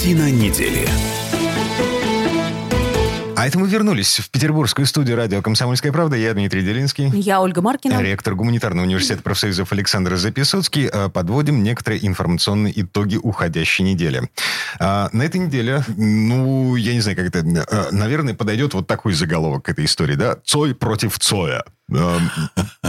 Картина недели. А это мы вернулись в петербургскую студию радио «Комсомольская правда». Я Дмитрий Делинский. Я Ольга Маркина. Ректор гуманитарного университета профсоюзов Александр Записоцкий. Э, подводим некоторые информационные итоги уходящей недели. А, на этой неделе, ну, я не знаю, как это... Э, наверное, подойдет вот такой заголовок к этой истории, да? «Цой против Цоя». Эм,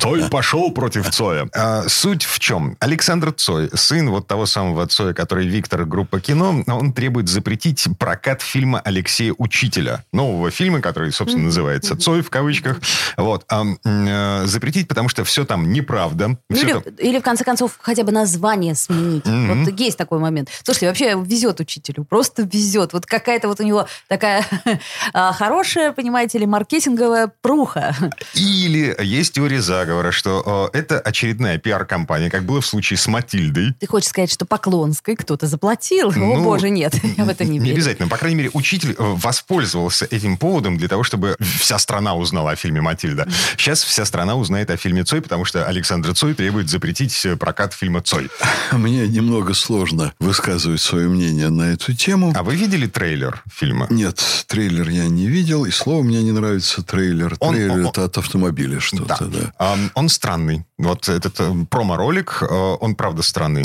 Цой пошел против Цоя. А, суть в чем? Александр Цой, сын вот того самого Цоя, который Виктор, группа кино, он требует запретить прокат фильма Алексея Учителя. Нового фильма, который, собственно, называется «Цой» в кавычках. Вот. А, а, запретить, потому что все там неправда. Все или, там... или, в конце концов, хотя бы название сменить. Mm-hmm. Вот есть такой момент. Слушайте, вообще везет учителю. Просто везет. Вот какая-то вот у него такая а, хорошая, понимаете ли, маркетинговая пруха. Или есть теория заговора, что э, это очередная пиар-компания, как было в случае с Матильдой. Ты хочешь сказать, что Поклонской кто-то заплатил? Ну, О, боже, нет, я в это не верю. Не обязательно. По крайней мере, учитель э, воспользовался этим поводом для того, чтобы вся страна узнала о фильме «Матильда». Сейчас вся страна узнает о фильме «Цой», потому что Александр Цой требует запретить э, прокат фильма «Цой». Мне немного сложно высказывать свое мнение на эту тему. А вы видели трейлер фильма? Нет, трейлер я не видел, и слово мне не нравится трейлер. Он, трейлер он, это от автомобиля что-то, да. да. Он странный. Вот этот э, промо-ролик, э, он правда странный.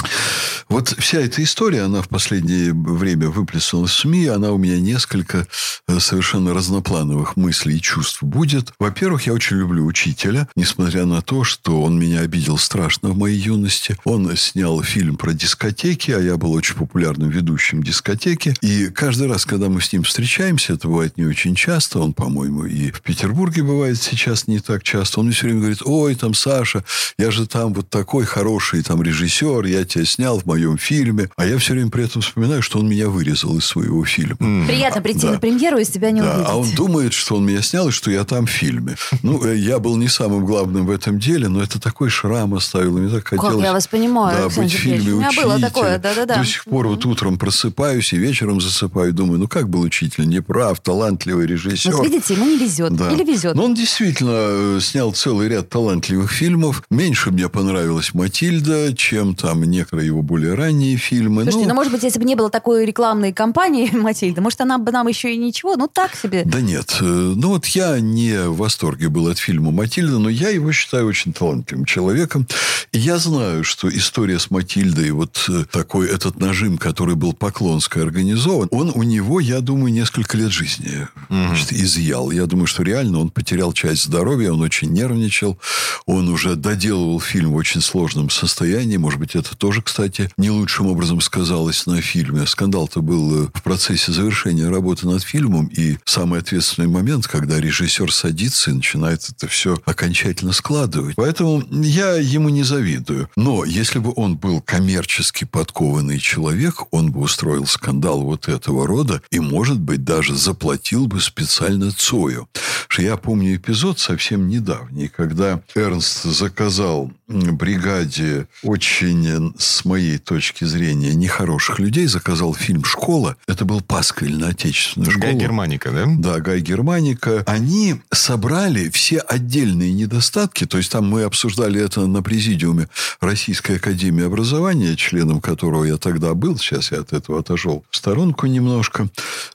Вот вся эта история, она в последнее время выплеснулась в СМИ, она у меня несколько э, совершенно разноплановых мыслей и чувств будет. Во-первых, я очень люблю учителя, несмотря на то, что он меня обидел страшно в моей юности. Он снял фильм про дискотеки, а я был очень популярным ведущим дискотеки. И каждый раз, когда мы с ним встречаемся, это бывает не очень часто, он, по-моему, и в Петербурге бывает сейчас не так часто. Он мне все время говорит, ой, там, Саша, я же там вот такой хороший там режиссер, я тебя снял в моем фильме. А я все время при этом вспоминаю, что он меня вырезал из своего фильма. Mm. Приятно прийти да. на премьеру и тебя не да. увидеть. А он думает, что он меня снял, и что я там в фильме. Ну, э, я был не самым главным в этом деле, но это такой шрам оставил. Мне так хотелось... Как я вас понимаю, Да, быть в фильме У меня было такое, да-да-да. До сих пор вот утром просыпаюсь и вечером засыпаю. Думаю, ну как был учитель? Неправ, талантливый режиссер. Вот видите, ему не везет. Да. Или везет. Но он действительно э, снял целый ряд талантливых фильмов. Меньше мне понравилась «Матильда», чем там некоторые его более ранние фильмы. Слушайте, ну, ну может быть, если бы не было такой рекламной кампании «Матильда», может, она бы нам еще и ничего, ну так себе. Да нет. Э, ну вот я не в восторге был от фильма «Матильда», но я его считаю очень талантливым человеком. И я знаю, что история с Матильдой, вот э, такой этот нажим, который был Поклонской организован, он у него, я думаю, несколько лет жизни значит, изъял. Я думаю, что реально он потерял часть здоровья, он очень нервничал, он уже доделывал фильм в очень сложном состоянии. Может быть, это тоже, кстати, не лучшим образом сказалось на фильме. Скандал-то был э, в процессе завершения работы над фильмом. И самый ответственный момент, когда режиссер садится и начинает это все окончательно складывать. Поэтому я ему не завидую. Но если бы он был коммерчески подкованный человек, он бы устроил скандал вот этого рода и, может быть, даже заплатил бы специально Цою. Я помню эпизод совсем недавний, когда Эрнст заказал сказал, бригаде очень, с моей точки зрения, нехороших людей, заказал фильм «Школа». Это был Пасквиль на отечественную школу. Гай Германика, да? Да, Гай Германика. Они собрали все отдельные недостатки, то есть там мы обсуждали это на президиуме Российской Академии Образования, членом которого я тогда был, сейчас я от этого отошел в сторонку немножко.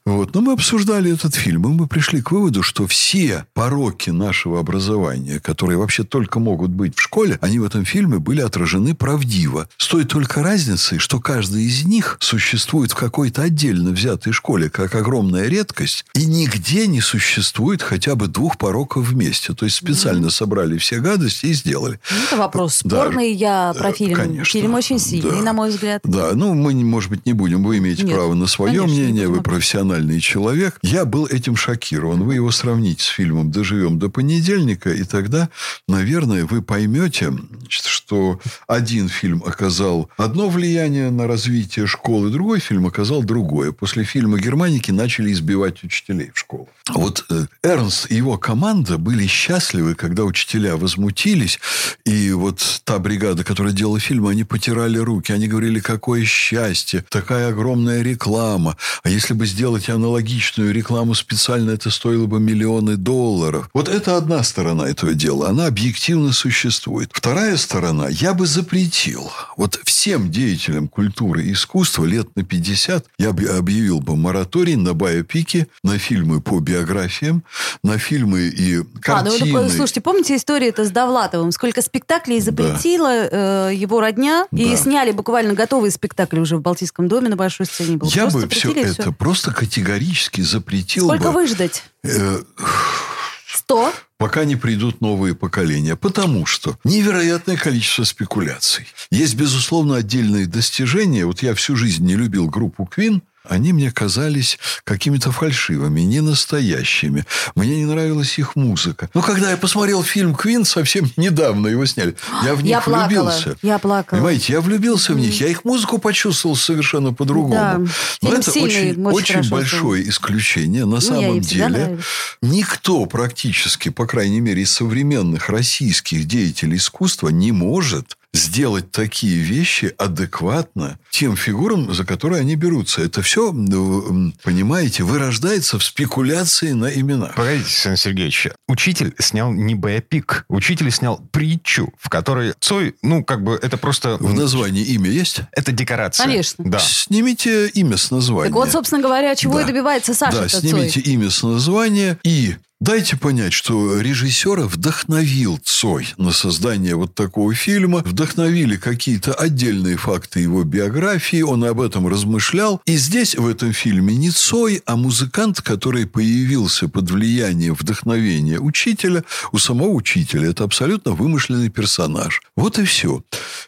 Вот. Но мы обсуждали этот фильм, и мы пришли к выводу, что все пороки нашего образования, которые вообще только могут быть в школе, они в этом фильме были отражены правдиво. С той только разницей, что каждый из них существует в какой-то отдельно взятой школе, как огромная редкость, и нигде не существует хотя бы двух пороков вместе. То есть специально mm-hmm. собрали все гадости и сделали. Ну, это вопрос спорный. Да, я про фильм. Конечно, фильм очень сильный, да, на мой взгляд. Да, ну мы, может быть, не будем. Вы имеете Нет, право на свое конечно, мнение, вы профессиональный человек. Я был этим шокирован. Вы его сравните с фильмом «Доживем до понедельника», и тогда, наверное, вы поймете, что один фильм оказал одно влияние на развитие школы, другой фильм оказал другое. После фильма «Германики» начали избивать учителей в школу. Вот э, Эрнст и его команда были счастливы, когда учителя возмутились, и вот та бригада, которая делала фильм, они потирали руки, они говорили, какое счастье, такая огромная реклама. А если бы сделать аналогичную рекламу специально, это стоило бы миллионы долларов. Вот это одна сторона этого дела. Она объективно существует. Вторая вторая сторона, я бы запретил. Вот всем деятелям культуры и искусства лет на 50 я бы объявил бы мораторий на биопики, на фильмы по биографиям, на фильмы и картины. А, ну, слушайте, помните историю это с Довлатовым? Сколько спектаклей запретила да. э, его родня, да. и сняли буквально готовые спектакли уже в Балтийском доме на большой сцене. Было. Я просто бы все это все. просто категорически запретил Сколько бы. выждать? Э, Сто? пока не придут новые поколения. Потому что невероятное количество спекуляций. Есть, безусловно, отдельные достижения. Вот я всю жизнь не любил группу Queen – они мне казались какими-то фальшивыми, не настоящими. Мне не нравилась их музыка. Но когда я посмотрел фильм «Квин», совсем недавно его сняли, я в них я влюбился. Я плакала. Понимаете, я влюбился в них. Я их музыку почувствовал совершенно по-другому. Да. Но это очень, очень, очень большое исключение. На ну, самом деле никто практически, по крайней мере, из современных российских деятелей искусства не может сделать такие вещи адекватно тем фигурам, за которые они берутся. Это все, ну, понимаете, вырождается в спекуляции на именах. Погодите, Александр Сергеевич, учитель снял не биопик, учитель снял притчу, в которой Цой, ну, как бы, это просто... В названии имя есть? Это декорация. Конечно. Да. Снимите имя с названия. Так вот, собственно говоря, чего да. и добивается Саша Да, снимите Цой. имя с названия и Дайте понять, что режиссера вдохновил Цой на создание вот такого фильма, вдохновили какие-то отдельные факты его биографии, он об этом размышлял. И здесь, в этом фильме, не Цой, а музыкант, который появился под влиянием вдохновения учителя, у самого учителя. Это абсолютно вымышленный персонаж. Вот и все.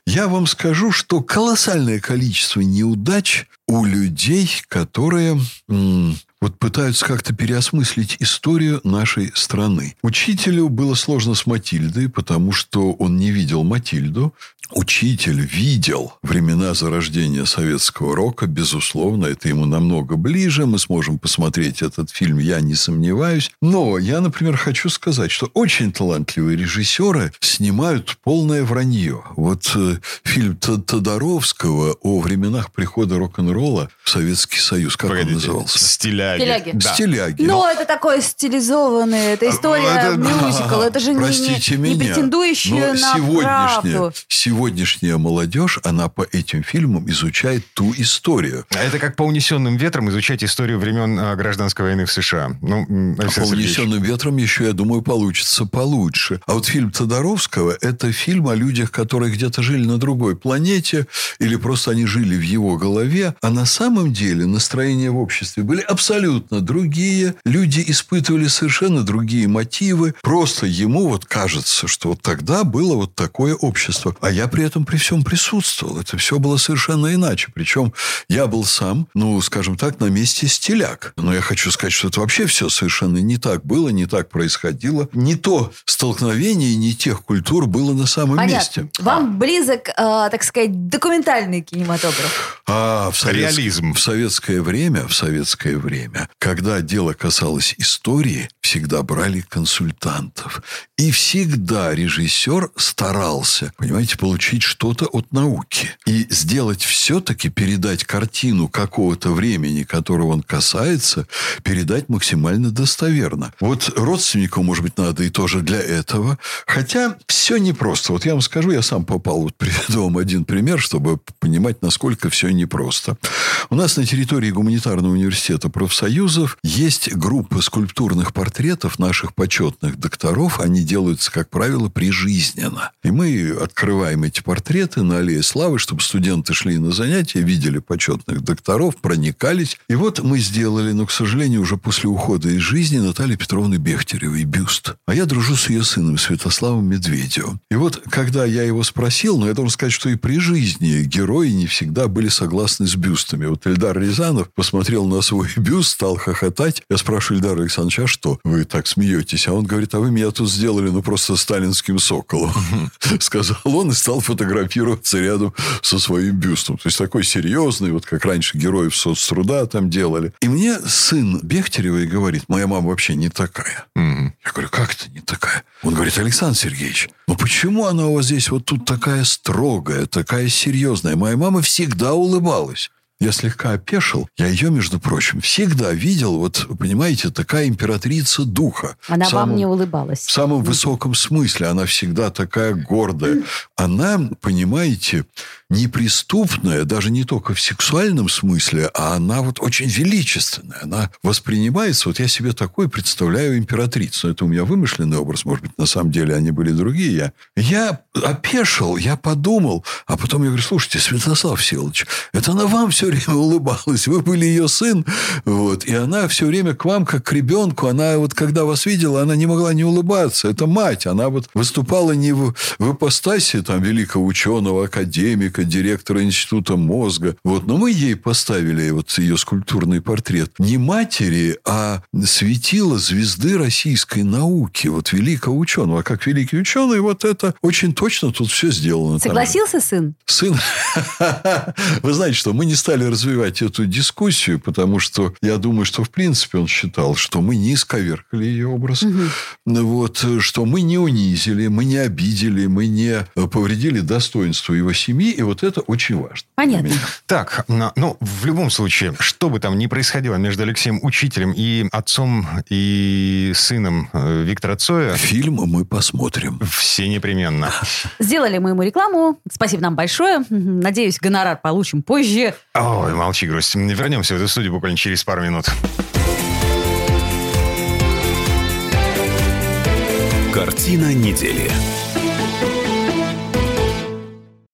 Я вам скажу, что колоссальное количество неудач у людей, которые вот пытаются как-то переосмыслить историю нашей страны. Учителю было сложно с Матильдой, потому что он не видел Матильду. Учитель видел времена зарождения советского рока, безусловно, это ему намного ближе, мы сможем посмотреть этот фильм, я не сомневаюсь. Но я, например, хочу сказать, что очень талантливые режиссеры снимают полное вранье. Вот э, фильм Тодоровского о временах прихода рок-н-ролла в Советский Союз, как Погодите, он назывался? Стиляги. Стиляги. Да. Стиляги. Но, Но это такое стилизованное, это история это, мюзикл, это же простите не, не, не претендующая на сегодняшняя, правду. Сегодняшняя молодежь, она по этим фильмам изучает ту историю. А это как по унесенным ветрам изучать историю времен а, гражданской войны в США. Ну, а по унесенным ветрам еще, я думаю, получится получше. А вот фильм Тодоровского – это фильм о людях, которые где-то жили на другой планете, или просто они жили в его голове, а на самом деле настроения в обществе были абсолютно другие. Люди испытывали совершенно другие мотивы. Просто ему вот кажется, что вот тогда было вот такое общество. А я при этом при всем присутствовал. Это все было совершенно иначе. Причем я был сам, ну, скажем так, на месте стиляк. Но я хочу сказать, что это вообще все совершенно не так было, не так происходило. Не то столкновение, не тех культур было на самом Понятно. месте. Вам близок, э, так сказать, документальный кинематограф. А в, совет... Реализм. в советское время, в советское время, когда дело касалось истории, всегда брали консультантов. И всегда режиссер старался, понимаете, получить что-то от науки. И сделать все-таки, передать картину какого-то времени, которого он касается, передать максимально достоверно. Вот родственнику, может быть, надо и тоже для этого. Хотя все непросто. Вот я вам скажу, я сам попал, вот приведу вам один пример, чтобы понимать, насколько все непросто. У нас на территории гуманитарного университета профсоюзов есть группа скульптурных портретов наших почетных докторов. Они делаются, как правило, прижизненно. И мы открываем эти портреты на Аллее Славы, чтобы студенты шли на занятия, видели почетных докторов, проникались. И вот мы сделали, но, к сожалению, уже после ухода из жизни Натальи Петровны Бехтеревой бюст. А я дружу с ее сыном Святославом Медведевым. И вот, когда я его спросил, но я должен сказать, что и при жизни герои не всегда были согласны с бюстами. Вот Эльдар Рязанов посмотрел на свой бюст, стал хохотать. Я спрашиваю Эльдара Александровича, а что? Вы так смеетесь? А он говорит, а вы меня тут сделали, ну, просто сталинским соколом. Сказал он и стал фотографироваться рядом со своим бюстом. То есть, такой серьезный, вот как раньше героев соцтруда там делали. И мне сын Бехтеревой говорит, моя мама вообще не такая. Я говорю, как это не такая? Он говорит, Александр Сергеевич, ну почему она у вас здесь вот тут такая строгая, такая серьезная? Моя мама всегда улыбалась. Я слегка опешил. Я ее, между прочим, всегда видел, вот, понимаете, такая императрица духа. Она самом, вам не улыбалась. В самом высоком смысле. Она всегда такая гордая. Она, понимаете, неприступная, даже не только в сексуальном смысле, а она вот очень величественная. Она воспринимается, вот я себе такой представляю императрицу. Это у меня вымышленный образ, может быть, на самом деле они были другие. Я, я опешил, я подумал, а потом я говорю, слушайте, Святослав Всеволодович, это она вам все время улыбалась, вы были ее сын, вот, и она все время к вам, как к ребенку, она вот, когда вас видела, она не могла не улыбаться, это мать, она вот выступала не в, в ипостаси там великого ученого, академика, директора института мозга, вот, но мы ей поставили вот ее скульптурный портрет. Не матери, а светила звезды российской науки, вот великого ученого, а как великий ученый, вот это очень точно тут все сделано. Согласился сын? Сын, вы знаете, что мы не стали развивать эту дискуссию, потому что я думаю, что в принципе он считал, что мы не исковеркали ее образ, угу. вот, что мы не унизили, мы не обидели, мы не повредили достоинство его семьи, и вот это очень важно. Понятно. Так, ну, в любом случае, что бы там ни происходило между Алексеем Учителем и отцом и сыном э, Виктора Цоя... Фильм мы посмотрим. Все непременно. Сделали мы ему рекламу. Спасибо нам большое. Надеюсь, гонорар получим позже. Ой, молчи, грусть. Вернемся в эту студию буквально через пару минут. Картина недели.